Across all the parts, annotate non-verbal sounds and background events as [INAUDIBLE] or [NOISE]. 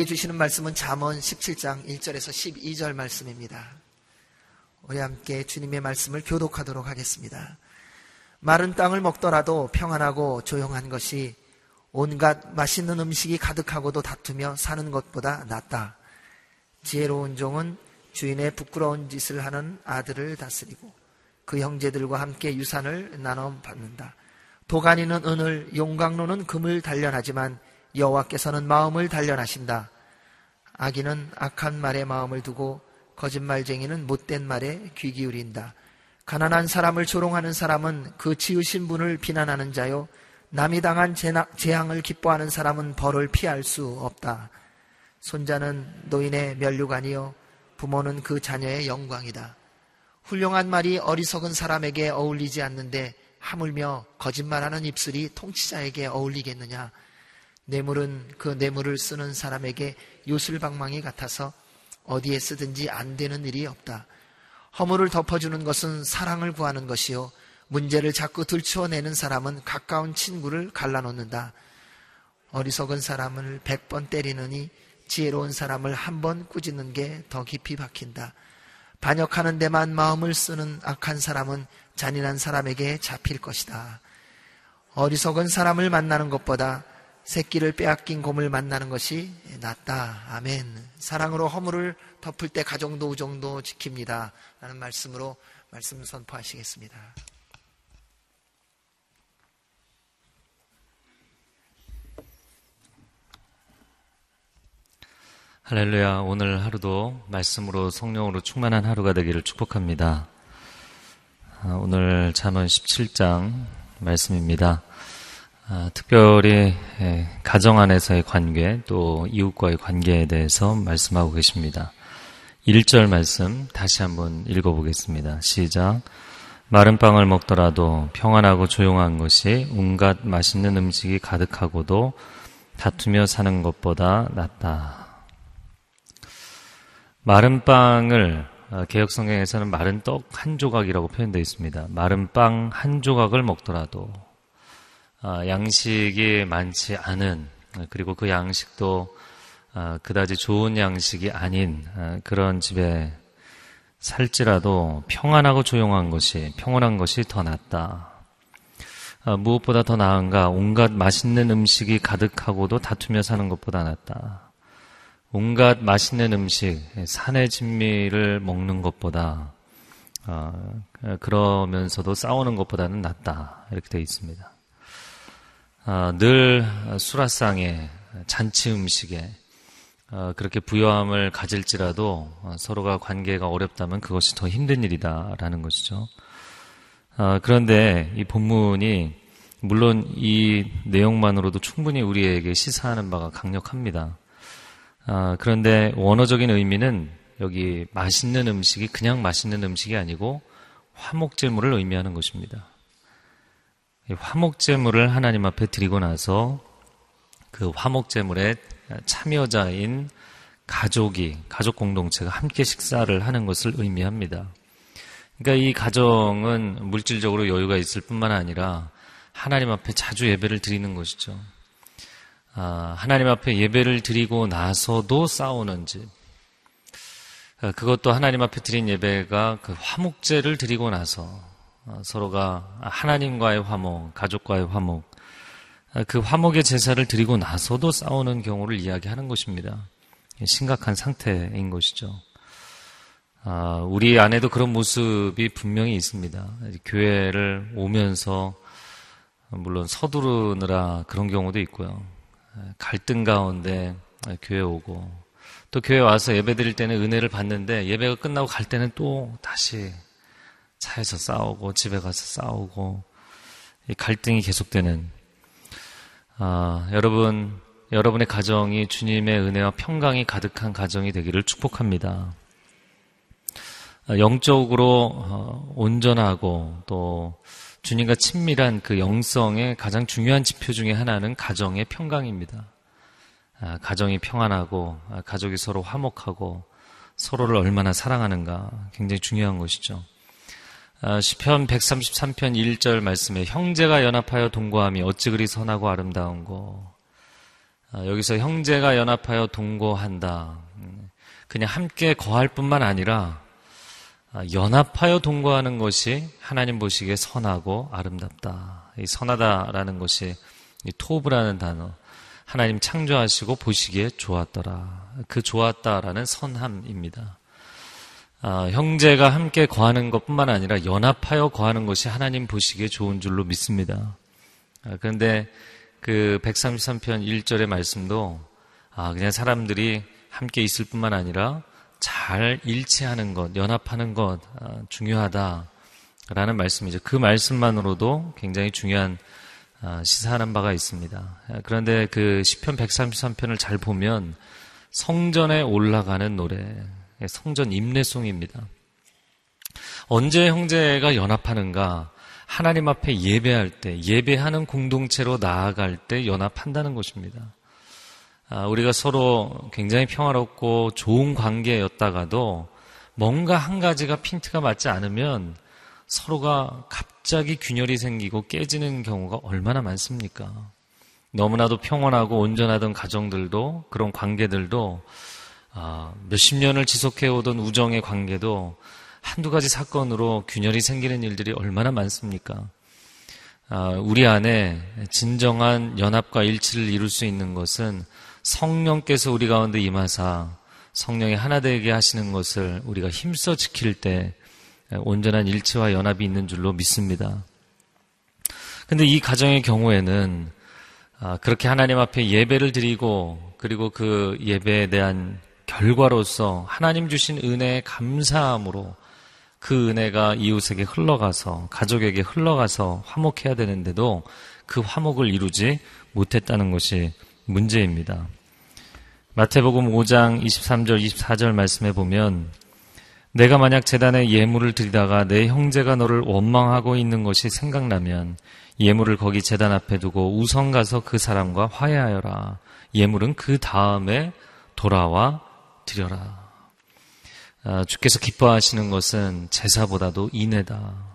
우리에게 주시는 말씀은 잠언 17장 1절에서 12절 말씀입니다. 우리 함께 주님의 말씀을 교독하도록 하겠습니다. 마른 땅을 먹더라도 평안하고 조용한 것이 온갖 맛있는 음식이 가득하고도 다투며 사는 것보다 낫다. 지혜로운 종은 주인의 부끄러운 짓을 하는 아들을 다스리고 그 형제들과 함께 유산을 나눠 받는다. 도가니는 은을, 용광로는 금을 단련하지만 여호와께서는 마음을 단련하신다. 아기는 악한 말에 마음을 두고 거짓말쟁이는 못된 말에 귀 기울인다. 가난한 사람을 조롱하는 사람은 그 지으신 분을 비난하는 자요. 남이 당한 재앙을 기뻐하는 사람은 벌을 피할 수 없다. 손자는 노인의 면류관이요. 부모는 그 자녀의 영광이다. 훌륭한 말이 어리석은 사람에게 어울리지 않는데 하물며 거짓말하는 입술이 통치자에게 어울리겠느냐? 뇌물은 그 뇌물을 쓰는 사람에게 요술방망이 같아서 어디에 쓰든지 안 되는 일이 없다. 허물을 덮어주는 것은 사랑을 구하는 것이요. 문제를 자꾸 들추어내는 사람은 가까운 친구를 갈라놓는다. 어리석은 사람을 백 번 때리느니 지혜로운 사람을 한 번 꾸짖는 게 더 깊이 박힌다. 반역하는 데만 마음을 쓰는 악한 사람은 잔인한 사람에게 잡힐 것이다. 어리석은 사람을 만나는 것보다 새끼를 빼앗긴 곰을 만나는 것이 낫다. 아멘. 사랑으로 허물을 덮을 때 가정도 우정도 지킵니다. 라는 말씀으로 말씀 선포하시겠습니다. 할렐루야. 오늘 하루도 말씀으로 성령으로 충만한 하루가 되기를 축복합니다. 아, 오늘 잠언 17장 말씀입니다. 아, 특별히 예, 가정 안에서의 관계 또 이웃과의 관계에 대해서 말씀하고 계십니다. 1절 말씀 다시 한번 읽어보겠습니다. 시작. 마른 빵을 먹더라도 평안하고 조용한 것이 온갖 맛있는 음식이 가득하고도 다투며 사는 것보다 낫다. 마른 빵을 어, 개혁 성경에서는 마른 떡 한 조각이라고 표현되어 있습니다. 마른 빵 한 조각을 먹더라도 아, 양식이 많지 않은 그리고 그 양식도 아, 그다지 좋은 양식이 아닌 아, 그런 집에 살지라도 평안하고 조용한 것이 평온한 것이 더 낫다. 무엇보다 더 나은가 온갖 맛있는 음식이 가득하고도 다투며 사는 것보다 낫다. 온갖 맛있는 음식, 산의 진미를 먹는 것보다 그러면서도 싸우는 것보다는 낫다 이렇게 되어 있습니다. 아, 늘 수라상에 잔치 음식에 어, 그렇게 부여함을 가질지라도 어, 서로가 관계가 어렵다면 그것이 더 힘든 일이다라는 것이죠. 아, 그런데 이 본문이 물론 이 내용만으로도 충분히 우리에게 시사하는 바가 강력합니다. 아, 그런데 원어적인 의미는 여기 맛있는 음식이 그냥 맛있는 음식이 아니고 화목제물을 의미하는 것입니다. 화목제물을 하나님 앞에 드리고 나서 그 화목제물에 참여자인 가족이, 가족 공동체가 함께 식사를 하는 것을 의미합니다. 그러니까 이 가정은 물질적으로 여유가 있을 뿐만 아니라 하나님 앞에 자주 예배를 드리는 것이죠. 아, 하나님 앞에 예배를 드리고 나서도 싸우는 집. 아, 그것도 하나님 앞에 드린 예배가 그 화목제를 드리고 나서 어, 서로가 하나님과의 화목, 가족과의 화목, 어, 그 화목의 제사를 드리고 나서도 싸우는 경우를 이야기하는 것입니다. 심각한 상태인 것이죠. 아, 우리 안에도 그런 모습이 분명히 있습니다. 교회를 오면서 물론 서두르느라 그런 경우도 있고요. 갈등 가운데 교회 오고 또 교회 와서 예배 드릴 때는 은혜를 받는데 예배가 끝나고 갈 때는 또 다시 차에서 싸우고 집에 가서 싸우고 갈등이 계속되는 아, 여러분 여러분의 가정이 주님의 은혜와 평강이 가득한 가정이 되기를 축복합니다. 아, 영적으로 어, 온전하고 또 주님과 친밀한 그 영성의 가장 중요한 지표 중의 하나는 가정의 평강입니다. 아, 가정이 평안하고 아, 가족이 서로 화목하고 서로를 얼마나 사랑하는가 굉장히 중요한 것이죠. 아, 시편 133편 1절 말씀에 형제가 연합하여 동거함이 어찌 그리 선하고 아름다운고 아, 여기서 형제가 연합하여 동거한다. 그냥 함께 거할 뿐만 아니라 아, 연합하여 동거하는 것이 하나님 보시기에 선하고 아름답다. 이 선하다라는 것이 이 토브라는 단어. 하나님 창조하시고 보시기에 좋았더라. 그 좋았다라는 선함입니다. 아, 형제가 함께 거하는 것뿐만 아니라 연합하여 거하는 것이 하나님 보시기에 좋은 줄로 믿습니다. 아, 그런데 그 133편 1절의 말씀도 아, 그냥 사람들이 함께 있을 뿐만 아니라 잘 일치하는 것, 연합하는 것 아, 중요하다라는 말씀이죠. 그 말씀만으로도 굉장히 중요한 아, 시사하는 바가 있습니다. 아, 그런데 그 시편 133편을 잘 보면 성전에 올라가는 노래, 성전 임내송입니다. 언제 형제가 연합하는가? 하나님 앞에 예배할 때, 예배하는 공동체로 나아갈 때 연합한다는 것입니다. 아, 우리가 서로 굉장히 평화롭고 좋은 관계였다가도 뭔가 한 가지가 핀트가 맞지 않으면 서로가 갑자기 균열이 생기고 깨지는 경우가 얼마나 많습니까? 너무나도 평온하고 온전하던 가정들도 그런 관계들도 아, 몇십 년을 지속해오던 우정의 관계도 한두 가지 사건으로 균열이 생기는 일들이 얼마나 많습니까? 아, 우리 안에 진정한 연합과 일치를 이룰 수 있는 것은 성령께서 우리 가운데 임하사 성령이 하나 되게 하시는 것을 우리가 힘써 지킬 때 온전한 일치와 연합이 있는 줄로 믿습니다. 근데 이 가정의 경우에는 아, 그렇게 하나님 앞에 예배를 드리고 그리고 그 예배에 대한 결과로서 하나님 주신 은혜에 감사함으로 그 은혜가 이웃에게 흘러가서 가족에게 흘러가서 화목해야 되는데도 그 화목을 이루지 못했다는 것이 문제입니다. 마태복음 5장 23절 24절 말씀에 보면 내가 만약 재단에 예물을 드리다가 내 형제가 너를 원망하고 있는 것이 생각나면 예물을 거기 재단 앞에 두고 우선 가서 그 사람과 화해하여라. 예물은 그 다음에 돌아와 드려라. 아, 주께서 기뻐하시는 것은 제사보다도 인애다.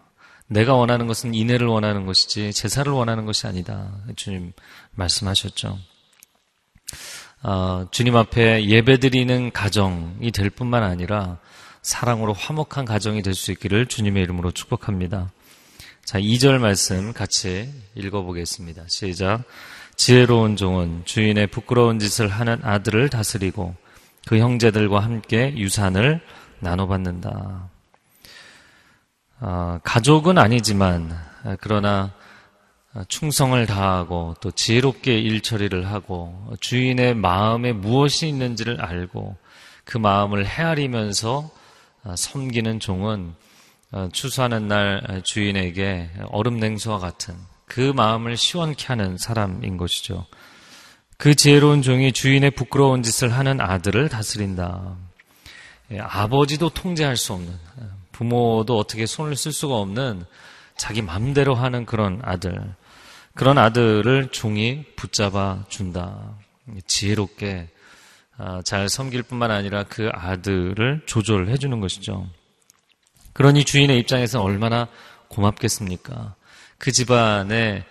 내가 원하는 것은 인애를 원하는 것이지 제사를 원하는 것이 아니다. 주님 말씀하셨죠. 어, 주님 앞에 예배드리는 가정이 될 뿐만 아니라 사랑으로 화목한 가정이 될 수 있기를 주님의 이름으로 축복합니다. 자, 2절 말씀 같이 읽어보겠습니다. 시작. 지혜로운 종은 주인의 부끄러운 짓을 하는 아들을 다스리고 그 형제들과 함께 유산을 나눠받는다. 어, 가족은 아니지만 그러나 충성을 다하고 또 지혜롭게 일 처리를 하고 주인의 마음에 무엇이 있는지를 알고 그 마음을 헤아리면서 어, 섬기는 종은 어, 추수하는 날 주인에게 얼음 냉수와 같은 그 마음을 시원케 하는 사람인 것이죠. 그 지혜로운 종이 주인의 부끄러운 짓을 하는 아들을 다스린다. 예, 아버지도 통제할 수 없는, 부모도 어떻게 손을 쓸 수가 없는 자기 맘대로 하는 그런 아들. 그런 아들을 종이 붙잡아 준다. 지혜롭게 아, 잘 섬길 뿐만 아니라 그 아들을 조절해 주는 것이죠. 그러니 주인의 입장에서 얼마나 고맙겠습니까? 그 집안의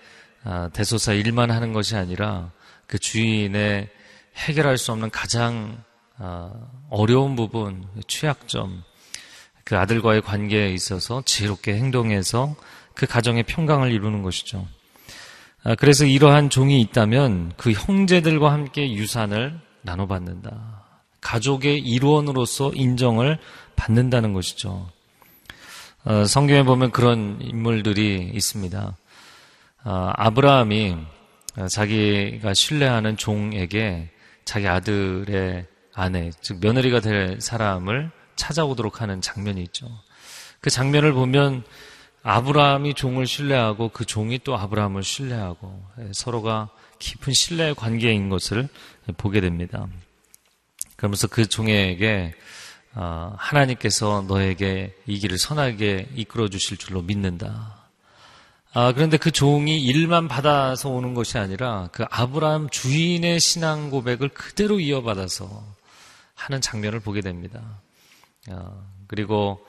아, 대소사 일만 하는 것이 아니라 그 주인의 해결할 수 없는 가장 아, 어려운 부분, 취약점, 그 아들과의 관계에 있어서 지혜롭게 행동해서 그 가정의 평강을 이루는 것이죠. 아, 그래서 이러한 종이 있다면 그 형제들과 함께 유산을 나눠받는다. 가족의 일원으로서 인정을 받는다는 것이죠. 어, 성경에 보면 그런 인물들이 있습니다. 어, 아브라함이 자기가 신뢰하는 종에게 자기 아들의 아내, 즉 며느리가 될 사람을 찾아오도록 하는 장면이 있죠. 그 장면을 보면 아브라함이 종을 신뢰하고 그 종이 또 아브라함을 신뢰하고 예, 서로가 깊은 신뢰의 관계인 것을 보게 됩니다. 그러면서 그 종에게 어, 하나님께서 너에게 이 길을 선하게 이끌어 주실 줄로 믿는다. 아, 그런데 그 종이 일만 받아서 오는 것이 아니라 그 아브라함 주인의 신앙 고백을 그대로 이어받아서 하는 장면을 보게 됩니다. 어, 그리고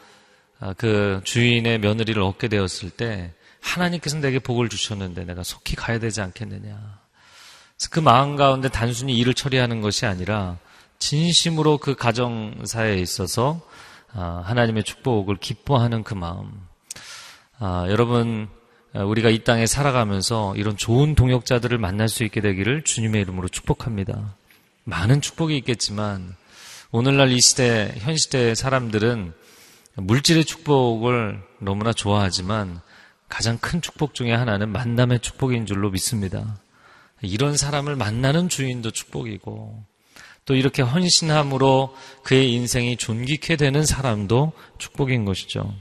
아, 그 주인의 며느리를 얻게 되었을 때 하나님께서 내게 복을 주셨는데 내가 속히 가야 되지 않겠느냐. 그 마음 가운데 단순히 일을 처리하는 것이 아니라 진심으로 그 가정사에 있어서 아, 하나님의 축복을 기뻐하는 그 마음. 아, 여러분, 우리가 이 땅에 살아가면서 이런 좋은 동역자들을 만날 수 있게 되기를 주님의 이름으로 축복합니다. 많은 축복이 있겠지만 오늘날 이 시대, 현 시대의 사람들은 물질의 축복을 너무나 좋아하지만 가장 큰 축복 중에 하나는 만남의 축복인 줄로 믿습니다. 이런 사람을 만나는 주인도 축복이고 또 이렇게 헌신함으로 그의 인생이 존귀케 되는 사람도 축복인 것이죠.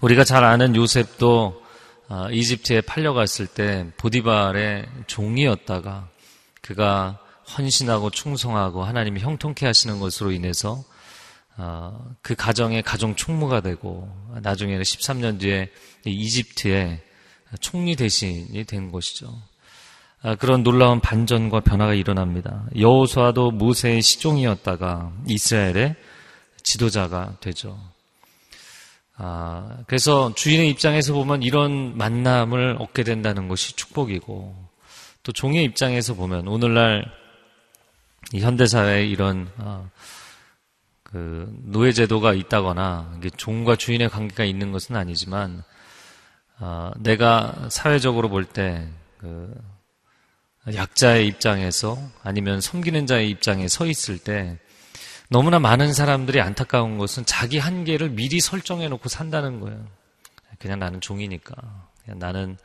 우리가 잘 아는 요셉도 아, 이집트에 팔려갔을 때 보디발의 종이었다가 그가 헌신하고 충성하고 하나님이 형통케 하시는 것으로 인해서 아, 그 가정의 가정 총무가 되고 나중에는 13년 뒤에 이집트의 총리 대신이 된 것이죠. 아, 그런 놀라운 반전과 변화가 일어납니다. 여호수아도 모세의 시종이었다가 이스라엘의 지도자가 되죠. 아, 그래서 주인의 입장에서 보면 이런 만남을 얻게 된다는 것이 축복이고 또 종의 입장에서 보면 오늘날 현대사회에 이런 아, 그 노예제도가 있다거나 종과 주인의 관계가 있는 것은 아니지만 아, 내가 사회적으로 볼때 그 약자의 입장에서 아니면 섬기는 자의 입장에 서 있을 때 너무나 많은 사람들이 안타까운 것은 자기 한계를 미리 설정해 놓고 산다는 거예요. 그냥 나는 종이니까. 그냥 나는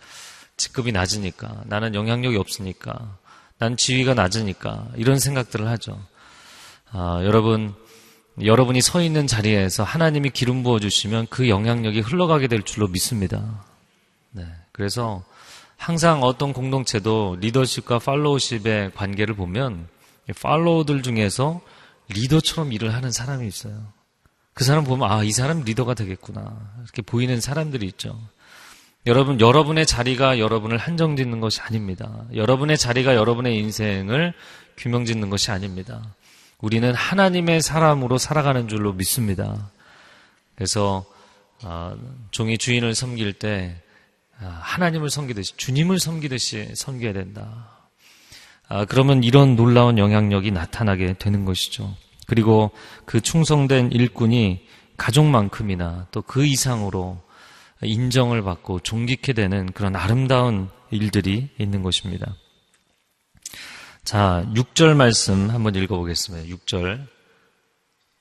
직급이 낮으니까. 나는 영향력이 없으니까. 난 지위가 낮으니까. 이런 생각들을 하죠. 아, 여러분, 여러분이 서 있는 자리에서 하나님이 기름 부어주시면 그 영향력이 흘러가게 될 줄로 믿습니다. 네. 그래서 항상 어떤 공동체도 리더십과 팔로우십의 관계를 보면 팔로우들 중에서 리더처럼 일을 하는 사람이 있어요. 그 사람 보면 아, 이 사람 리더가 되겠구나. 이렇게 보이는 사람들이 있죠. 여러분, 여러분의 자리가 여러분을 한정 짓는 것이 아닙니다. 여러분의 자리가 여러분의 인생을 규명 짓는 것이 아닙니다. 우리는 하나님의 사람으로 살아가는 줄로 믿습니다. 그래서 아, 종이 주인을 섬길 때 아, 하나님을 섬기듯이 주님을 섬기듯이 섬겨야 된다. 아, 그러면 이런 놀라운 영향력이 나타나게 되는 것이죠. 그리고 그 충성된 일꾼이 가족만큼이나 또 그 이상으로 인정을 받고 존귀케 되는 그런 아름다운 일들이 있는 것입니다. 자, 6절 말씀 한번 읽어보겠습니다. 6절.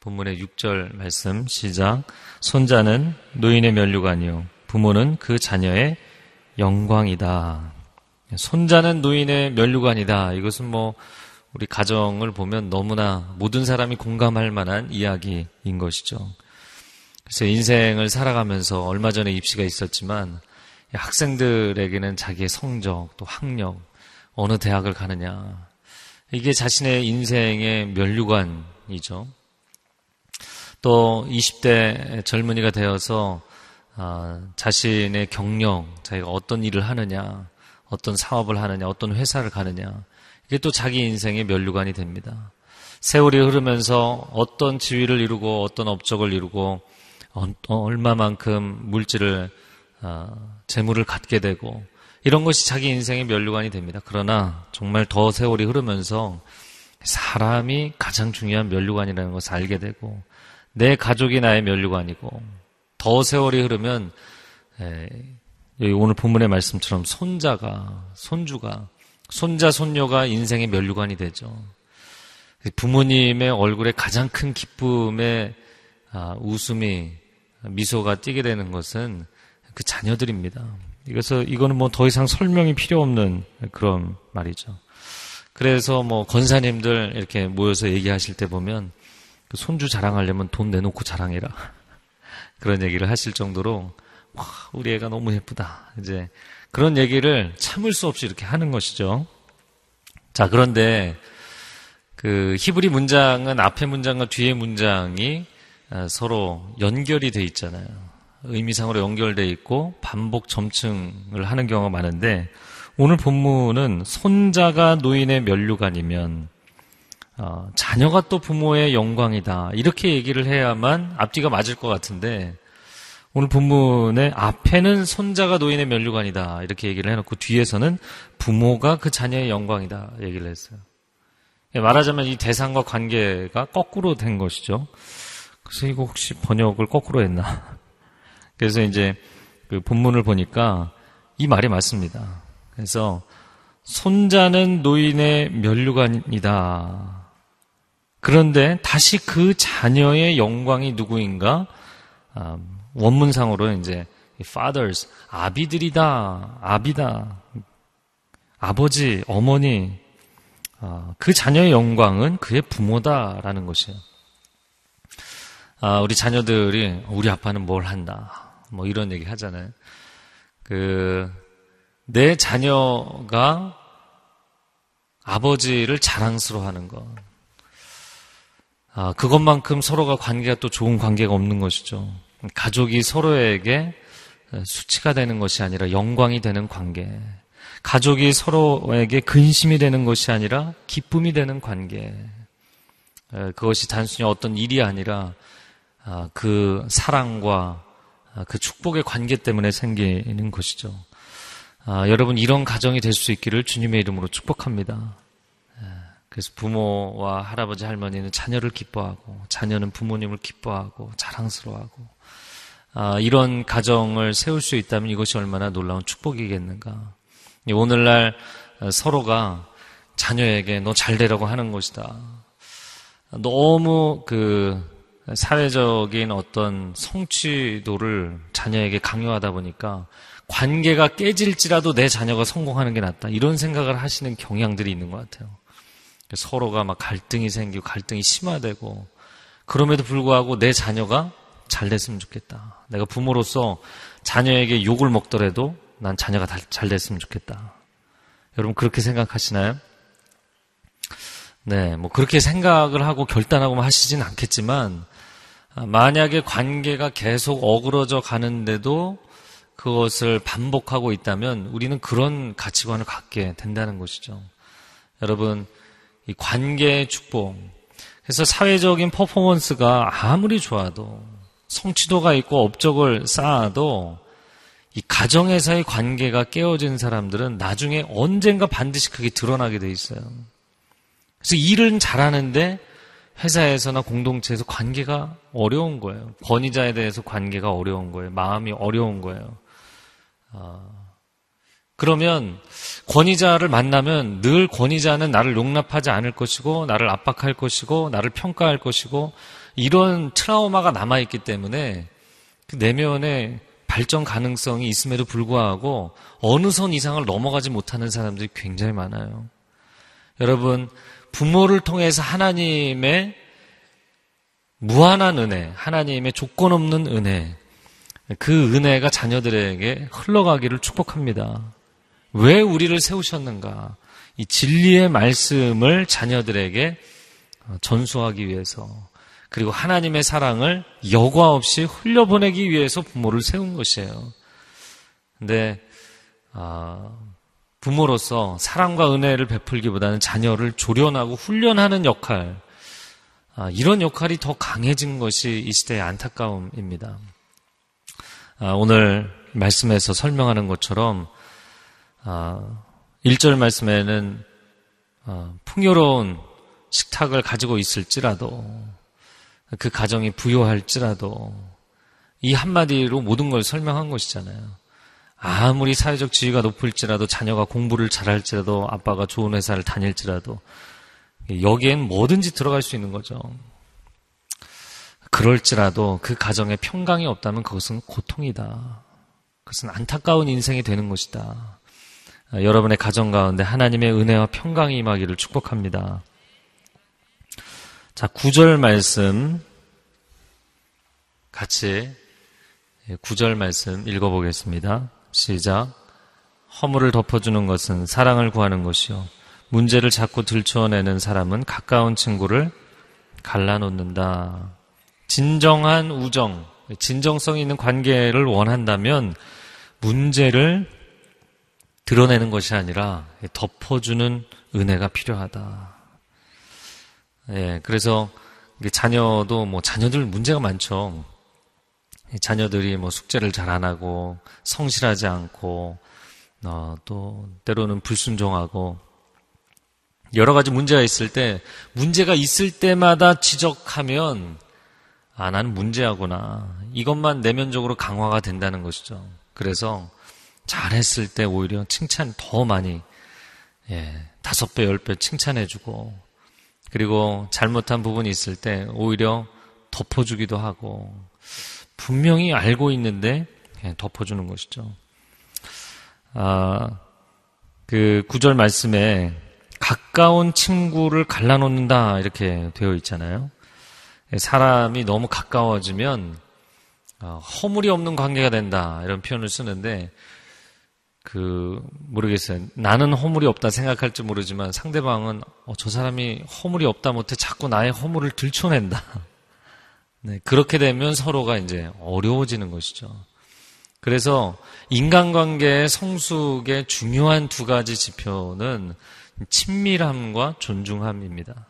본문의 6절 말씀 시작. 손자는 노인의 면류관이요. 부모는 그 자녀의 영광이다. 손자는 노인의 면류관이다. 이것은 뭐 우리 가정을 보면 너무나 모든 사람이 공감할 만한 이야기인 것이죠. 그래서 인생을 살아가면서 얼마 전에 입시가 있었지만 학생들에게는 자기의 성적 또 학력 어느 대학을 가느냐 이게 자신의 인생의 면류관이죠. 또 20대 젊은이가 되어서 아, 자신의 경력, 자기가 어떤 일을 하느냐, 어떤 사업을 하느냐, 어떤 회사를 가느냐, 이게 또 자기 인생의 면류관이 됩니다. 세월이 흐르면서 어떤 지위를 이루고 어떤 업적을 이루고 어, 얼마만큼 물질을 아, 재물을 갖게 되고 이런 것이 자기 인생의 면류관이 됩니다. 그러나 정말 더 세월이 흐르면서 사람이 가장 중요한 면류관이라는 것을 알게 되고 내 가족이 나의 면류관이고 더 세월이 흐르면 오늘 본문의 말씀처럼 손자가 손주가 손자 손녀가 인생의 면류관이 되죠. 부모님의 얼굴에 가장 큰 기쁨의 아, 웃음이 미소가 띄게 되는 것은 그 자녀들입니다. 이것서 이거는 뭐 더 이상 설명이 필요 없는 그런 말이죠. 그래서 뭐 권사님들 이렇게 모여서 얘기하실 때 보면 그 손주 자랑하려면 돈 내놓고 자랑해라. [LAUGHS] 그런 얘기를 하실 정도로 와, 우리 애가 너무 예쁘다. 이제 그런 얘기를 참을 수 없이 이렇게 하는 것이죠. 자, 그런데 그 히브리 문장은 앞에 문장과 뒤에 문장이 아, 서로 연결이 돼 있잖아요. 의미상으로 연결돼 있고 반복 점층을 하는 경우가 많은데 오늘 본문은 손자가 노인의 면류관이면 어, 자녀가 또 부모의 영광이다. 이렇게 얘기를 해야만 앞뒤가 맞을 것 같은데 오늘 본문의 앞에는 손자가 노인의 면류관이다. 이렇게 얘기를 해놓고 뒤에서는 부모가 그 자녀의 영광이다. 얘기를 했어요. 예, 말하자면 이 대상과 관계가 거꾸로 된 것이죠. 그래서 이거 혹시 번역을 거꾸로 했나? [LAUGHS] 그래서 이제 그 본문을 보니까 이 말이 맞습니다. 그래서 손자는 노인의 면류관이다. 그런데 다시 그 자녀의 영광이 누구인가? 아, 원문상으로 이제 fathers 아비들이다, 아비다, 아버지, 어머니 아, 그 자녀의 영광은 그의 부모다라는 것이에요. 아, 우리 자녀들이 우리 아빠는 뭘 한다, 뭐 이런 얘기 하잖아요. 그 내 자녀가 아버지를 자랑스러워하는 것. 아, 그것만큼 서로가 관계가 또 좋은 관계가 없는 것이죠. 가족이 서로에게 수치가 되는 것이 아니라 영광이 되는 관계. 가족이 서로에게 근심이 되는 것이 아니라 기쁨이 되는 관계. 그것이 단순히 어떤 일이 아니라 아, 그 사랑과 아, 그 축복의 관계 때문에 생기는 것이죠. 아, 여러분 이런 가정이 될 수 있기를 주님의 이름으로 축복합니다. 그래서 부모와 할아버지 할머니는 자녀를 기뻐하고 자녀는 부모님을 기뻐하고 자랑스러워하고 아, 이런 가정을 세울 수 있다면 이것이 얼마나 놀라운 축복이겠는가. 오늘날 서로가 자녀에게 너 잘 되라고 하는 것이다. 너무 그 사회적인 어떤 성취도를 자녀에게 강요하다 보니까 관계가 깨질지라도 내 자녀가 성공하는 게 낫다. 이런 생각을 하시는 경향들이 있는 것 같아요. 서로가 막 갈등이 생기고 갈등이 심화되고 그럼에도 불구하고 내 자녀가 잘 됐으면 좋겠다. 내가 부모로서 자녀에게 욕을 먹더라도 난 자녀가 잘 됐으면 좋겠다. 여러분 그렇게 생각하시나요? 네, 뭐 그렇게 생각을 하고 결단하고 하시진 않겠지만 아, 만약에 관계가 계속 어그러져 가는데도 그것을 반복하고 있다면 우리는 그런 가치관을 갖게 된다는 것이죠. 여러분, 이 관계의 축복. 그래서 사회적인 퍼포먼스가 아무리 좋아도 성취도가 있고 업적을 쌓아도 이 가정에서의 관계가 깨어진 사람들은 나중에 언젠가 반드시 그게 드러나게 돼 있어요. 그래서 일은 잘하는데 회사에서나 공동체에서 관계가 어려운 거예요. 권위자에 대해서 관계가 어려운 거예요. 마음이 어려운 거예요. 아, 그러면 권위자를 만나면 늘 권위자는 나를 용납하지 않을 것이고 나를 압박할 것이고 나를 평가할 것이고 이런 트라우마가 남아있기 때문에 그 내면에 발전 가능성이 있음에도 불구하고 어느 선 이상을 넘어가지 못하는 사람들이 굉장히 많아요. 여러분, 부모를 통해서 하나님의 무한한 은혜, 하나님의 조건 없는 은혜, 그 은혜가 자녀들에게 흘러가기를 축복합니다. 왜 우리를 세우셨는가? 이 진리의 말씀을 자녀들에게 전수하기 위해서 그리고 하나님의 사랑을 여과 없이 흘려보내기 위해서 부모를 세운 것이에요. 근데 아, 부모로서 사랑과 은혜를 베풀기보다는 자녀를 조련하고 훈련하는 역할, 아, 이런 역할이 더 강해진 것이 이 시대의 안타까움입니다. 아, 오늘 말씀에서 설명하는 것처럼 아, 1절 말씀에는 아, 풍요로운 식탁을 가지고 있을지라도 그 가정이 부여할지라도 이 한마디로 모든 걸 설명한 것이잖아요. 아무리 사회적 지위가 높을지라도 자녀가 공부를 잘할지라도 아빠가 좋은 회사를 다닐지라도 여기엔 뭐든지 들어갈 수 있는 거죠. 그럴지라도 그 가정에 평강이 없다면 그것은 고통이다. 그것은 안타까운 인생이 되는 것이다. 여러분의 가정 가운데 하나님의 은혜와 평강이 임하기를 축복합니다. 자, 9절 말씀 같이 9절 말씀 읽어보겠습니다. 시작. 허물을 덮어주는 것은 사랑을 구하는 것이요. 문제를 자꾸 들춰내는 사람은 가까운 친구를 갈라놓는다. 진정한 우정, 진정성 있는 관계를 원한다면 문제를 드러내는 것이 아니라 덮어주는 은혜가 필요하다. 예, 그래서 자녀도 뭐 자녀들 문제가 많죠. 자녀들이 뭐 숙제를 잘 안 하고 성실하지 않고 어, 또 때로는 불순종하고 여러 가지 문제가 있을 때 문제가 있을 때마다 지적하면 아 나는 문제하구나 이것만 내면적으로 강화가 된다는 것이죠. 그래서 잘했을 때 오히려 칭찬 더 많이 예, 다섯 배, 열 배 칭찬해주고 그리고 잘못한 부분이 있을 때 오히려 덮어주기도 하고 분명히 알고 있는데 예, 덮어주는 것이죠. 아, 그 구절 말씀에 가까운 친구를 갈라놓는다 이렇게 되어 있잖아요. 예, 사람이 너무 가까워지면 어, 허물이 없는 관계가 된다 이런 표현을 쓰는데 그 모르겠어요. 나는 허물이 없다 생각할지 모르지만 상대방은 어, 저 사람이 허물이 없다 못해 자꾸 나의 허물을 들춰낸다. [LAUGHS] 네, 그렇게 되면 서로가 이제 어려워지는 것이죠. 그래서 인간관계의 성숙의 중요한 두 가지 지표는 친밀함과 존중함입니다.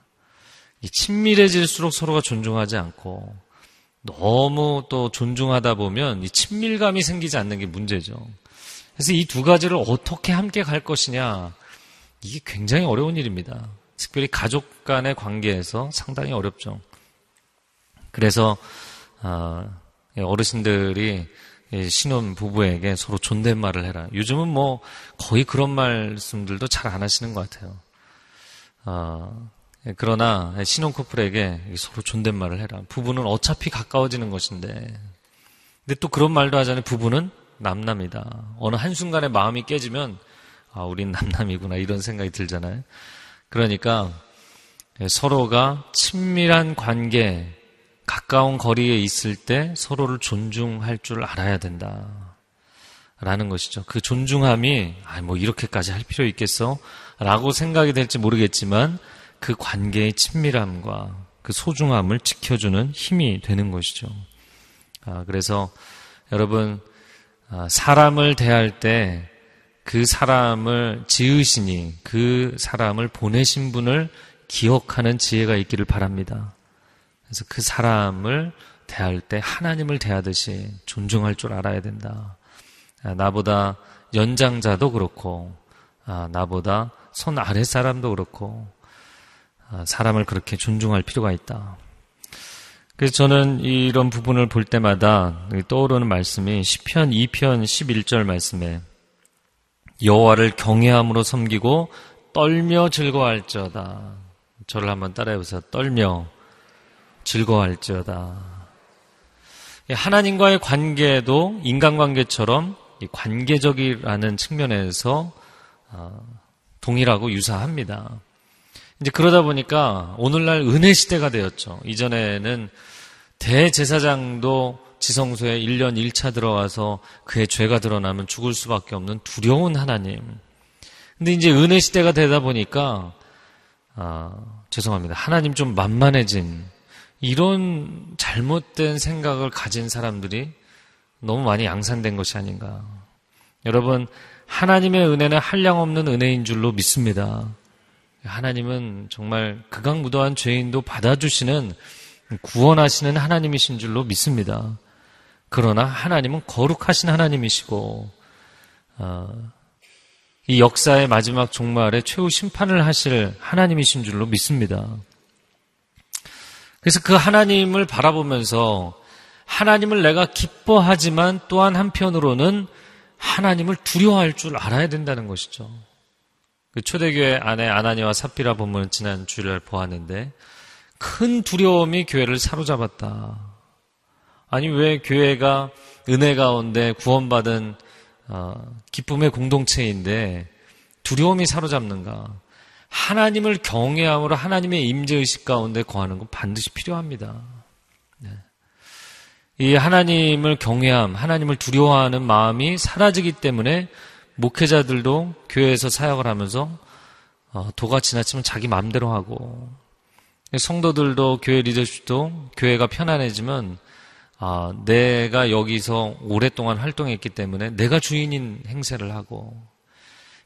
친밀해질수록 서로가 존중하지 않고 너무 또 존중하다 보면 이 친밀감이 생기지 않는 게 문제죠. 그래서 이 두 가지를 어떻게 함께 갈 것이냐 이게 굉장히 어려운 일입니다. 특별히 가족 간의 관계에서 상당히 어렵죠. 그래서 어, 어르신들이 신혼 부부에게 서로 존댓말을 해라. 요즘은 뭐 거의 그런 말씀들도 잘 안 하시는 것 같아요. 어, 그러나 신혼 커플에게 서로 존댓말을 해라. 부부는 어차피 가까워지는 것인데. 근데 또 그런 말도 하잖아요. 부부는 남남이다. 어느 한순간에 마음이 깨지면 아, 우린 남남이구나 이런 생각이 들잖아요. 그러니까 서로가 친밀한 관계, 가까운 거리에 있을 때 서로를 존중할 줄 알아야 된다. 라는 것이죠. 그 존중함이, 아, 뭐 이렇게까지 할 필요 있겠어? 라고 생각이 될지 모르겠지만 그 관계의 친밀함과 그 소중함을 지켜주는 힘이 되는 것이죠. 아, 그래서 여러분, 아, 사람을 대할 때 그 사람을 지으시니 그 사람을 보내신 분을 기억하는 지혜가 있기를 바랍니다. 그래서 그 사람을 대할 때 하나님을 대하듯이 존중할 줄 알아야 된다. 아, 나보다 연장자도 그렇고, 아, 나보다 손 아래 사람도 그렇고, 아, 사람을 그렇게 존중할 필요가 있다. 그래서 저는 이런 부분을 볼 때마다 떠오르는 말씀이 10편 2편 11절 말씀에 여호와를 경외함으로 섬기고 떨며 즐거워할지어다. 저를 한번 따라해 보세요. 떨며 즐거워할지어다. 하나님과의 관계도 인간관계처럼 관계적이라는 측면에서 어, 동일하고 유사합니다. 이제 그러다 보니까 오늘날 은혜 시대가 되었죠. 이전에는 대제사장도 지성소에 1년 1차 들어가서 그의 죄가 드러나면 죽을 수밖에 없는 두려운 하나님. 근데 이제 은혜 시대가 되다 보니까 아, 죄송합니다. 하나님 좀 만만해진 이런 잘못된 생각을 가진 사람들이 너무 많이 양산된 것이 아닌가. 여러분, 하나님의 은혜는 한량없는 은혜인 줄로 믿습니다. 하나님은 정말 극악무도한 죄인도 받아주시는 구원하시는 하나님이신 줄로 믿습니다. 그러나 하나님은 거룩하신 하나님이시고 어, 이 역사의 마지막 종말에 최후 심판을 하실 하나님이신 줄로 믿습니다. 그래서 그 하나님을 바라보면서 하나님을 내가 기뻐하지만 또한 한편으로는 하나님을 두려워할 줄 알아야 된다는 것이죠. 그 초대교회 안에 아나니와 삽비라 본문을 지난 주일날 보았는데 큰 두려움이 교회를 사로잡았다. 아니 왜 교회가 은혜 가운데 구원받은 어, 기쁨의 공동체인데 두려움이 사로잡는가? 하나님을 경외함으로 하나님의 임재의식 가운데 거하는 건 반드시 필요합니다. 네. 이 하나님을 경외함, 하나님을 두려워하는 마음이 사라지기 때문에 목회자들도 교회에서 사역을 하면서 어, 도가 지나치면 자기 마음대로 하고 성도들도 교회 리더십도 교회가 편안해지면 아, 내가 여기서 오랫동안 활동했기 때문에 내가 주인인 행세를 하고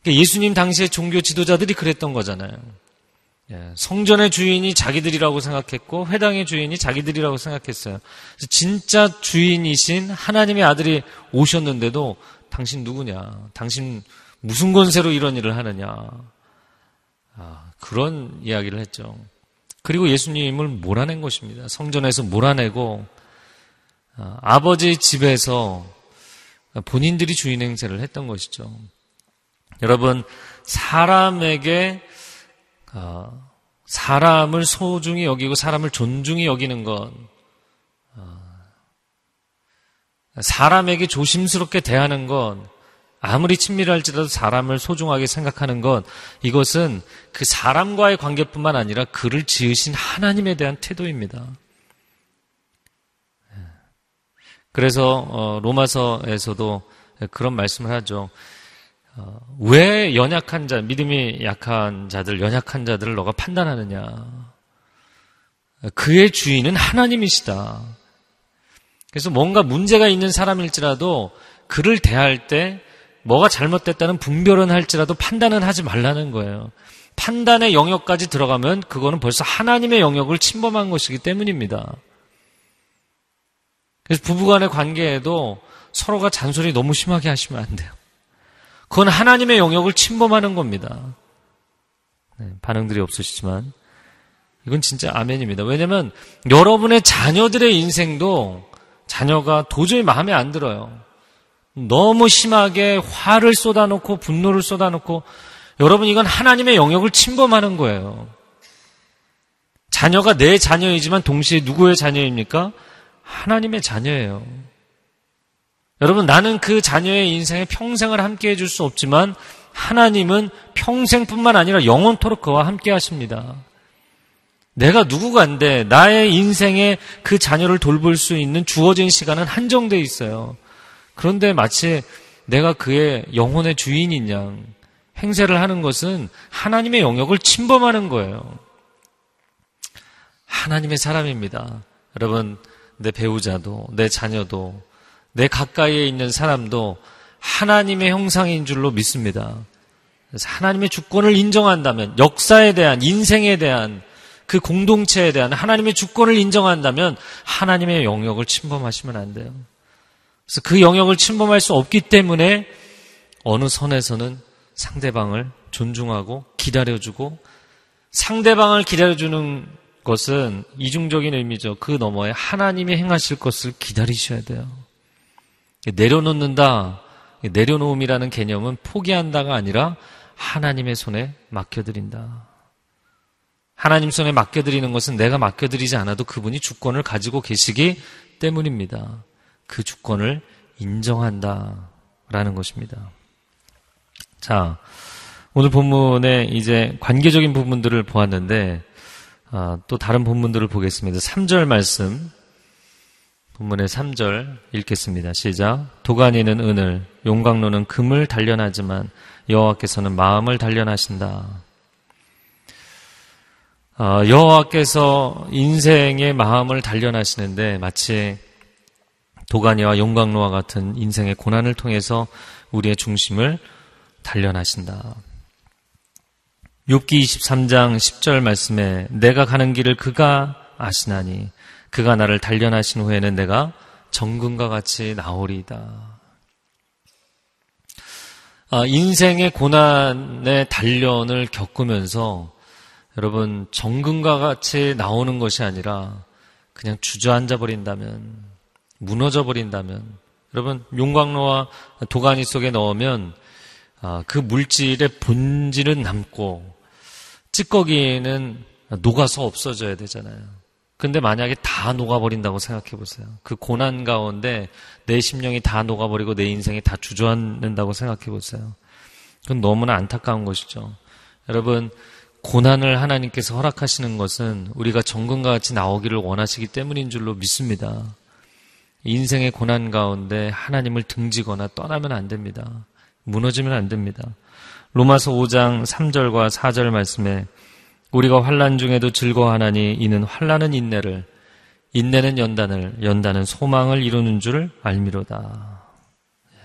그러니까 예수님 당시의 종교 지도자들이 그랬던 거잖아요. 예, 성전의 주인이 자기들이라고 생각했고 회당의 주인이 자기들이라고 생각했어요. 진짜 주인이신 하나님의 아들이 오셨는데도 당신 누구냐? 당신 무슨 권세로 이런 일을 하느냐? 아, 그런 이야기를 했죠. 그리고 예수님을 몰아낸 것입니다. 성전에서 몰아내고 아, 아버지 집에서 본인들이 주인 행세를 했던 것이죠. 여러분 사람에게 어, 사람을 소중히 여기고 사람을 존중히 여기는 건 어, 사람에게 조심스럽게 대하는 건 아무리 친밀할지라도 사람을 소중하게 생각하는 것 이것은 그 사람과의 관계뿐만 아니라 그를 지으신 하나님에 대한 태도입니다. 그래서 어, 로마서에서도 그런 말씀을 하죠. 어, 왜 연약한 자, 믿음이 약한 자들, 연약한 자들을 너가 판단하느냐? 그의 주인은 하나님이시다. 그래서 뭔가 문제가 있는 사람일지라도 그를 대할 때 뭐가 잘못됐다는 분별은 할지라도 판단은 하지 말라는 거예요. 판단의 영역까지 들어가면 그거는 벌써 하나님의 영역을 침범한 것이기 때문입니다. 그래서 부부간의 관계에도 서로가 잔소리 너무 심하게 하시면 안 돼요. 그건 하나님의 영역을 침범하는 겁니다. 네, 반응들이 없으시지만 이건 진짜 아멘입니다. 왜냐하면 여러분의 자녀들의 인생도 자녀가 도저히 마음에 안 들어요. 너무 심하게 화를 쏟아놓고 분노를 쏟아놓고 여러분 이건 하나님의 영역을 침범하는 거예요. 자녀가 내 자녀이지만 동시에 누구의 자녀입니까? 하나님의 자녀예요. 여러분, 나는 그 자녀의 인생에 평생을 함께 해줄 수 없지만 하나님은 평생뿐만 아니라 영원토록 그와 함께 하십니다. 내가 누구간데 나의 인생에 그 자녀를 돌볼 수 있는 주어진 시간은 한정돼 있어요. 그런데 마치 내가 그의 영혼의 주인인 양 행세를 하는 것은 하나님의 영역을 침범하는 거예요. 하나님의 사람입니다. 여러분, 내 배우자도, 내 자녀도, 내 가까이에 있는 사람도 하나님의 형상인 줄로 믿습니다. 그래서 하나님의 주권을 인정한다면, 역사에 대한, 인생에 대한, 그 공동체에 대한 하나님의 주권을 인정한다면 하나님의 영역을 침범하시면 안 돼요. 그래서 그 영역을 침범할 수 없기 때문에 어느 선에서는 상대방을 존중하고 기다려주고 상대방을 기다려주는 것은 이중적인 의미죠. 그 너머에 하나님이 행하실 것을 기다리셔야 돼요. 내려놓는다. 내려놓음이라는 개념은 포기한다가 아니라 하나님의 손에 맡겨드린다. 하나님 손에 맡겨드리는 것은 내가 맡겨드리지 않아도 그분이 주권을 가지고 계시기 때문입니다. 그 주권을 인정한다. 라는 것입니다. 자, 오늘 본문에 이제 관계적인 부분들을 보았는데, 아, 또 다른 본문들을 보겠습니다. 3절 말씀 본문의 3절 읽겠습니다. 시작. 도가니는 은을, 용광로는 금을 단련하지만 여호와께서는 마음을 단련하신다. 어, 여호와께서 인생의 마음을 단련하시는데 마치 도가니와 용광로와 같은 인생의 고난을 통해서 우리의 중심을 단련하신다. 욥기 23장 10절 말씀에 내가 가는 길을 그가 아시나니 그가 나를 단련하신 후에는 내가 정금과 같이 나오리이다. 아, 인생의 고난의 단련을 겪으면서 여러분 정금과 같이 나오는 것이 아니라 그냥 주저앉아 버린다면 무너져 버린다면 여러분 용광로와 도가니 속에 넣으면 아, 그 물질의 본질은 남고 찌꺼기는 녹아서 없어져야 되잖아요. 근데 만약에 다 녹아버린다고 생각해 보세요. 그 고난 가운데 내 심령이 다 녹아버리고 내 인생이 다 주저앉는다고 생각해 보세요. 그건 너무나 안타까운 것이죠. 여러분, 고난을 하나님께서 허락하시는 것은 우리가 정금과 같이 나오기를 원하시기 때문인 줄로 믿습니다. 인생의 고난 가운데 하나님을 등지거나 떠나면 안 됩니다. 무너지면 안 됩니다. 로마서 5장 3절과 4절 말씀에 우리가 환란 중에도 즐거워하나니 이는 환란은 인내를 인내는 연단을 연단은 소망을 이루는 줄 알미로다. 예.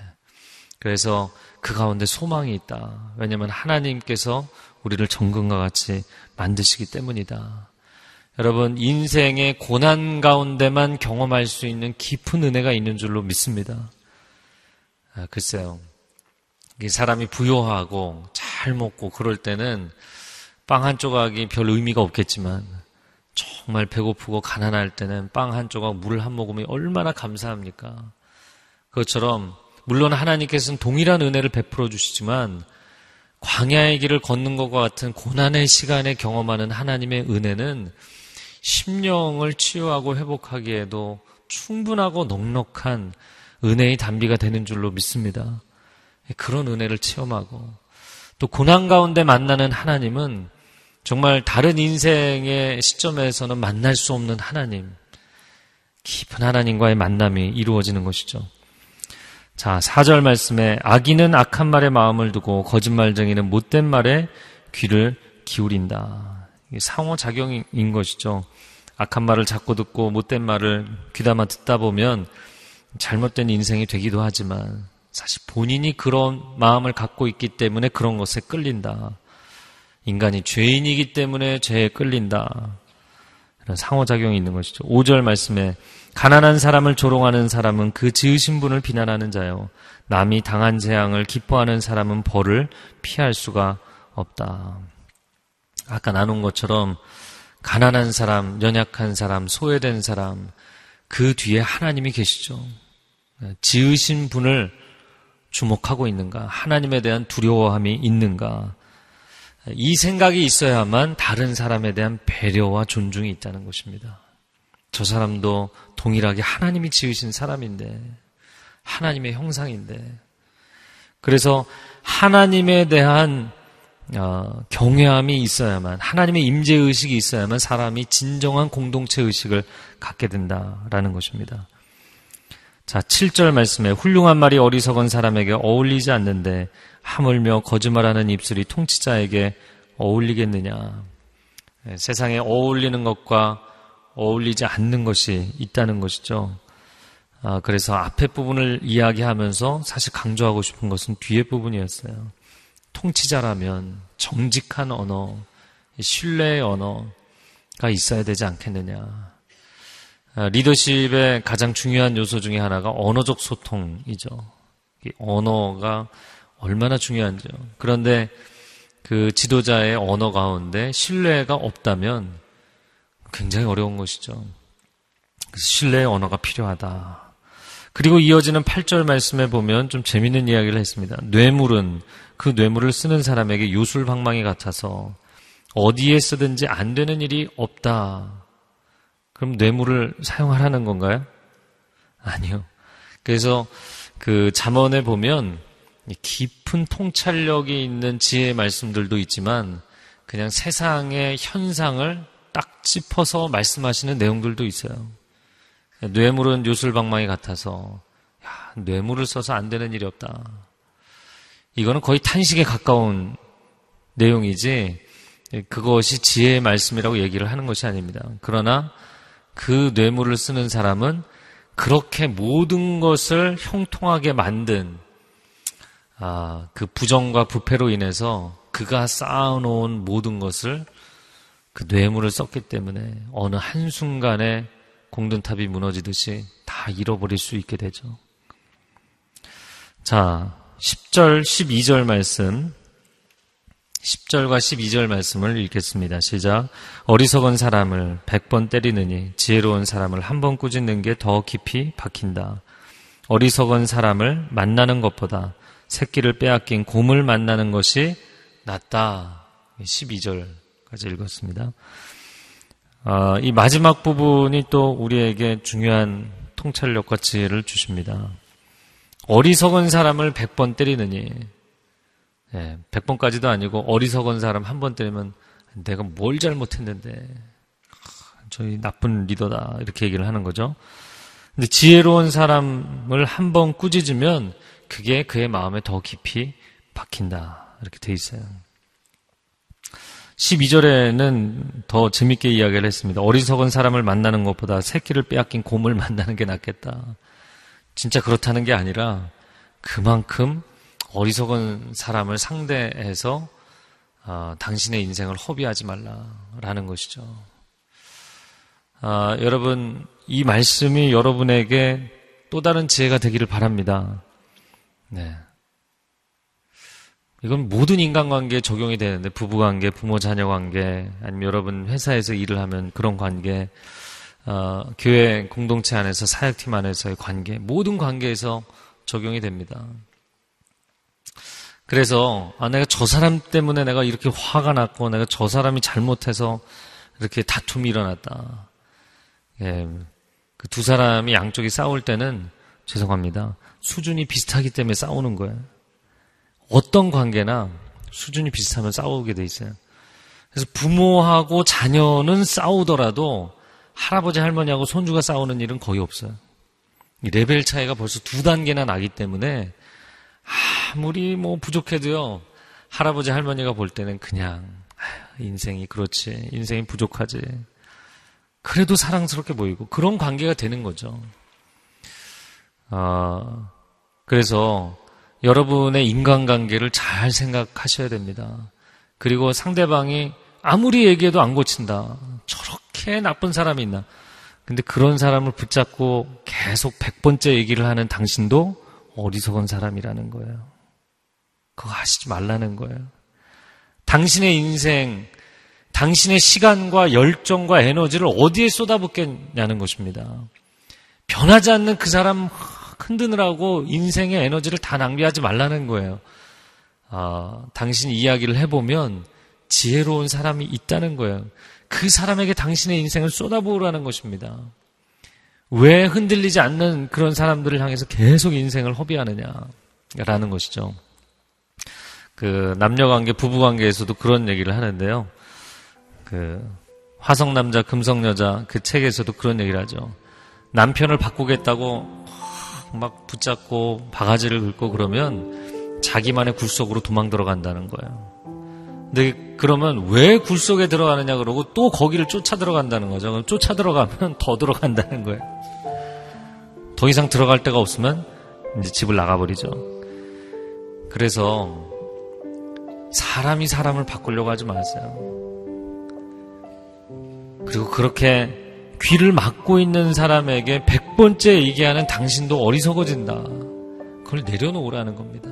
그래서 그 가운데 소망이 있다. 왜냐하면 하나님께서 우리를 정금과 같이 만드시기 때문이다. 여러분, 인생의 고난 가운데만 경험할 수 있는 깊은 은혜가 있는 줄로 믿습니다. 아, 글쎄요. 사람이 부요하고 잘 먹고 그럴 때는 빵 한 조각이 별 의미가 없겠지만 정말 배고프고 가난할 때는 빵 한 조각 물 한 모금이 얼마나 감사합니까? 그것처럼 물론 하나님께서는 동일한 은혜를 베풀어 주시지만 광야의 길을 걷는 것과 같은 고난의 시간에 경험하는 하나님의 은혜는 심령을 치유하고 회복하기에도 충분하고 넉넉한 은혜의 단비가 되는 줄로 믿습니다. 그런 은혜를 체험하고 또 고난 가운데 만나는 하나님은 정말 다른 인생의 시점에서는 만날 수 없는 하나님, 깊은 하나님과의 만남이 이루어지는 것이죠. 자, 4절 말씀에 악인은 악한 말에 마음을 두고 거짓말쟁이는 못된 말에 귀를 기울인다. 상호작용인 것이죠. 악한 말을 자꾸 듣고 못된 말을 귀담아 듣다 보면 잘못된 인생이 되기도 하지만 사실 본인이 그런 마음을 갖고 있기 때문에 그런 것에 끌린다. 인간이 죄인이기 때문에 죄에 끌린다. 이런 상호작용이 있는 것이죠. 5절 말씀에 가난한 사람을 조롱하는 사람은 그 지으신 분을 비난하는 자요. 남이 당한 재앙을 기뻐하는 사람은 벌을 피할 수가 없다. 아까 나눈 것처럼 가난한 사람, 연약한 사람, 소외된 사람, 그 뒤에 하나님이 계시죠. 지으신 분을 주목하고 있는가? 하나님에 대한 두려워함이 있는가? 이 생각이 있어야만 다른 사람에 대한 배려와 존중이 있다는 것입니다. 저 사람도 동일하게 하나님이 지으신 사람인데, 하나님의 형상인데, 그래서 하나님에 대한 어, 경외함이 있어야만 하나님의 임재 의식이 있어야만 사람이 진정한 공동체 의식을 갖게 된다라는 것입니다. 자, 7절 말씀에 훌륭한 말이 어리석은 사람에게 어울리지 않는데 하물며 거짓말하는 입술이 통치자에게 어울리겠느냐. 네, 세상에 어울리는 것과 어울리지 않는 것이 있다는 것이죠. 아, 그래서 앞에 부분을 이야기하면서 사실 강조하고 싶은 것은 뒤에 부분이었어요. 통치자라면 정직한 언어, 신뢰의 언어가 있어야 되지 않겠느냐. 아, 리더십의 가장 중요한 요소 중에 하나가 언어적 소통이죠. 언어가 얼마나 중요한지요. 그런데 그 지도자의 언어 가운데 신뢰가 없다면 굉장히 어려운 것이죠. 신뢰의 언어가 필요하다. 그리고 이어지는 8절 말씀에 보면 좀 재밌는 이야기를 했습니다. 뇌물은 그 뇌물을 쓰는 사람에게 요술방망이 같아서 어디에 쓰든지 안 되는 일이 없다. 그럼 뇌물을 사용하라는 건가요? 아니요. 그래서 그 잠언에 보면 깊은 통찰력이 있는 지혜의 말씀들도 있지만 그냥 세상의 현상을 딱 짚어서 말씀하시는 내용들도 있어요. 뇌물은 요술방망이 같아서 야, 뇌물을 써서 안 되는 일이 없다. 이거는 거의 탄식에 가까운 내용이지 그것이 지혜의 말씀이라고 얘기를 하는 것이 아닙니다. 그러나 그 뇌물을 쓰는 사람은 그렇게 모든 것을 형통하게 만든 아, 그 부정과 부패로 인해서 그가 쌓아놓은 모든 것을 그 뇌물을 썼기 때문에 어느 한순간에 공든탑이 무너지듯이 다 잃어버릴 수 있게 되죠. 자, 10절, 12절 말씀. 10절과 12절 말씀을 읽겠습니다. 시작. 어리석은 사람을 100번 때리느니 지혜로운 사람을 한 번 꾸짖는 게 더 깊이 박힌다. 어리석은 사람을 만나는 것보다 새끼를 빼앗긴 곰을 만나는 것이 낫다. 12절까지 읽었습니다. 어, 이 마지막 부분이 또 우리에게 중요한 통찰력과 지혜를 주십니다. 어리석은 사람을 100번 때리느니, 예, 100번까지도 아니고 어리석은 사람 한 번 때리면 내가 뭘 잘못했는데, 저희 나쁜 리더다. 이렇게 얘기를 하는 거죠. 근데 지혜로운 사람을 한 번 꾸짖으면 그게 그의 마음에 더 깊이 박힌다. 이렇게 돼 있어요. 12절에는 더 재밌게 이야기를 했습니다. 어리석은 사람을 만나는 것보다 새끼를 빼앗긴 곰을 [LAUGHS] 만나는 게 낫겠다. 진짜 그렇다는 게 아니라 그만큼 어리석은 사람을 상대해서 어, 당신의 인생을 허비하지 말라라는 것이죠. 아, 여러분 이 말씀이 여러분에게 또 다른 지혜가 되기를 바랍니다. 네. 이건 모든 인간관계에 적용이 되는데 부부관계, 부모-자녀 관계, 아니면 여러분 회사에서 일을 하면 그런 관계, 어, 교회 공동체 안에서 사역팀 안에서의 관계, 모든 관계에서 적용이 됩니다. 그래서 아, 내가 저 사람 때문에 내가 이렇게 화가 났고 내가 저 사람이 잘못해서 이렇게 다툼이 일어났다. 예, 그 두 사람이 양쪽이 싸울 때는 죄송합니다. 수준이 비슷하기 때문에 싸우는 거예요. 어떤 관계나 수준이 비슷하면 싸우게 돼 있어요. 그래서 부모하고 자녀는 싸우더라도 할아버지 할머니하고 손주가 싸우는 일은 거의 없어요. 레벨 차이가 벌써 두 단계나 나기 때문에 아무리 뭐 부족해도요 할아버지 할머니가 볼 때는 그냥 인생이 그렇지 인생이 부족하지 그래도 사랑스럽게 보이고 그런 관계가 되는 거죠. 아 그래서 여러분의 인간관계를 잘 생각하셔야 됩니다. 그리고 상대방이 아무리 얘기해도 안 고친다. 저렇게 나쁜 사람이 있나. 근데 그런 사람을 붙잡고 계속 백번째 얘기를 하는 당신도 어리석은 사람이라는 거예요. 그거 하시지 말라는 거예요. 당신의 인생, 당신의 시간과 열정과 에너지를 어디에 쏟아붓겠냐는 것입니다. 변하지 않는 그 사람 흔드느라고 인생의 에너지를 다 낭비하지 말라는 거예요. 아, 당신이 이야기를 해보면 지혜로운 사람이 있다는 거예요. 그 사람에게 당신의 인생을 쏟아부으라는 것입니다. 왜 흔들리지 않는 그런 사람들을 향해서 계속 인생을 허비하느냐라는 것이죠. 그 남녀 관계, 부부 관계에서도 그런 얘기를 하는데요. 그 화성 남자, 금성 여자 그 책에서도 그런 얘기를 하죠. 남편을 바꾸겠다고 막 붙잡고 바가지를 긁고 그러면 자기만의 굴 속으로 도망 들어간다는 거예요. 근데 그러면 왜 굴 속에 들어가느냐 그러고 또 거기를 쫓아 들어간다는 거죠. 그럼 쫓아 들어가면 [LAUGHS] 더 들어간다는 거예요. 더 이상 들어갈 데가 없으면 이제 집을 나가버리죠. 그래서 사람이 사람을 바꾸려고 하지 마세요. 그리고 그렇게 귀를 막고 있는 사람에게 백 번째 얘기하는 당신도 어리석어진다. 그걸 내려놓으라는 겁니다.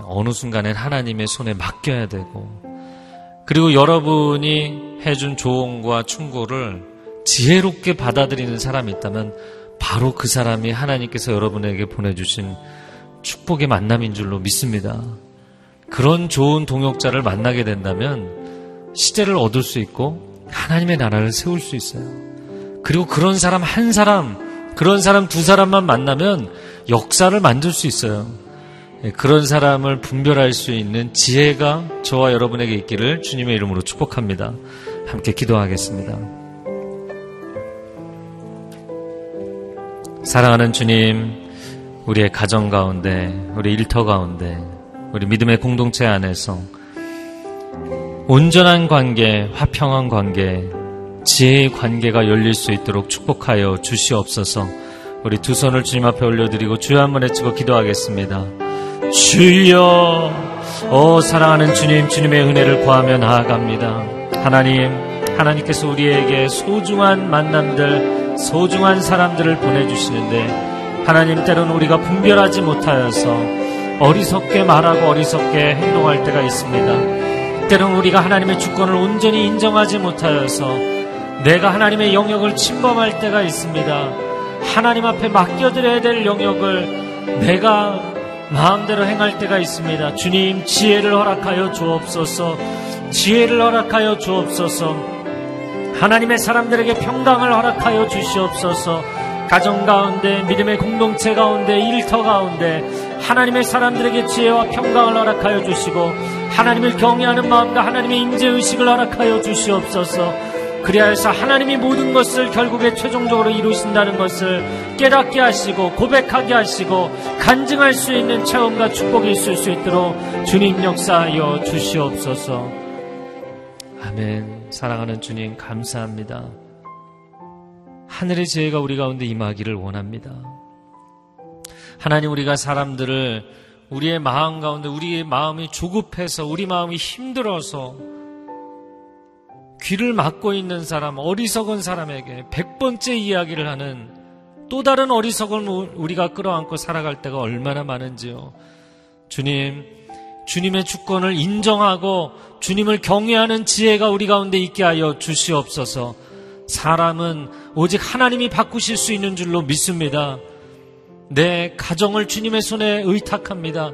어느 순간엔 하나님의 손에 맡겨야 되고, 그리고 여러분이 해준 조언과 충고를 지혜롭게 받아들이는 사람이 있다면 바로 그 사람이 하나님께서 여러분에게 보내주신 축복의 만남인 줄로 믿습니다. 그런 좋은 동역자를 만나게 된다면 시대를 얻을 수 있고 하나님의 나라를 세울 수 있어요. 그리고 그런 사람 한 사람, 그런 사람 두 사람만 만나면 역사를 만들 수 있어요. 예, 그런 사람을 분별할 수 있는 지혜가 저와 여러분에게 있기를 주님의 이름으로 축복합니다. 함께 기도하겠습니다. 사랑하는 주님, 우리의 가정 가운데, 우리 일터 가운데, 우리 믿음의 공동체 안에서 온전한 관계, 화평한 관계, 지혜의 관계가 열릴 수 있도록 축복하여 주시옵소서. 우리 두 손을 주님 앞에 올려드리고 주여 한번 외치고 기도하겠습니다. 주여, 오 사랑하는 주님, 주님의 은혜를 구하며 나아갑니다. 하나님, 하나님께서 우리에게 소중한 만남들, 소중한 사람들을 보내주시는데 하나님 때로는 우리가 분별하지 못하여서 어리석게 말하고 어리석게 행동할 때가 있습니다. 때로는 우리가 하나님의 주권을 온전히 인정하지 못하여서 내가 하나님의 영역을 침범할 때가 있습니다. 하나님 앞에 맡겨드려야 될 영역을 내가 마음대로 행할 때가 있습니다. 주님, 지혜를 허락하여 주옵소서. 지혜를 허락하여 주옵소서. 하나님의 사람들에게 평강을 허락하여 주시옵소서. 가정 가운데, 믿음의 공동체 가운데, 일터 가운데, 하나님의 사람들에게 지혜와 평강을 허락하여 주시고, 하나님을 경외하는 마음과 하나님의 인재의식을 허락하여 주시옵소서. 그리하여서 하나님이 모든 것을 결국에 최종적으로 이루신다는 것을 깨닫게 하시고 고백하게 하시고 간증할 수 있는 체험과 축복이 있을 수 있도록 주님 역사하여 주시옵소서. 아멘. 사랑하는 주님 감사합니다. 하늘의 지혜가 우리 가운데 임하기를 원합니다. 하나님 우리가 사람들을 우리의 마음 가운데 우리의 마음이 조급해서 우리 마음이 힘들어서 귀를 막고 있는 사람, 어리석은 사람에게 백 번째 이야기를 하는 또 다른 어리석은 우리가 끌어안고 살아갈 때가 얼마나 많은지요. 주님, 주님의 주권을 인정하고 주님을 경외하는 지혜가 우리 가운데 있게 하여 주시옵소서. 사람은 오직 하나님이 바꾸실 수 있는 줄로 믿습니다. 내 가정을 주님의 손에 의탁합니다.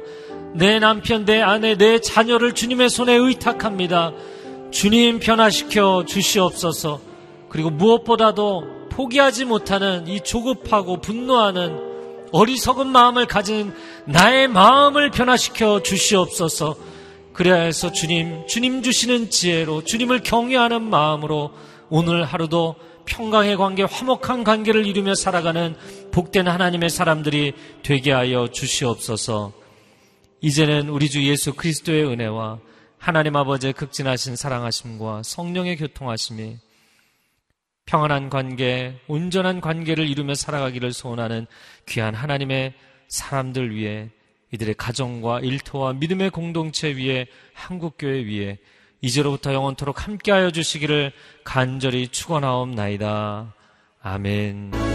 내 남편, 내 아내, 내 자녀를 주님의 손에 의탁합니다. 주님 변화시켜 주시옵소서. 그리고 무엇보다도 포기하지 못하는 이 조급하고 분노하는 어리석은 마음을 가진 나의 마음을 변화시켜 주시옵소서. 그래야 해서 주님, 주님 주시는 지혜로 주님을 경외하는 마음으로 오늘 하루도 평강의 관계, 화목한 관계를 이루며 살아가는 복된 하나님의 사람들이 되게 하여 주시옵소서. 이제는 우리 주 예수 그리스도의 은혜와 하나님 아버지의 극진하신 사랑하심과 성령의 교통하심이 평안한 관계, 온전한 관계를 이루며 살아가기를 소원하는 귀한 하나님의 사람들 위해 이들의 가정과 일터와 믿음의 공동체 위에 한국교회 위에 이제로부터 영원토록 함께하여 주시기를 간절히 축원하옵나이다. 아멘.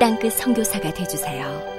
땅끝 성교사가 되주세요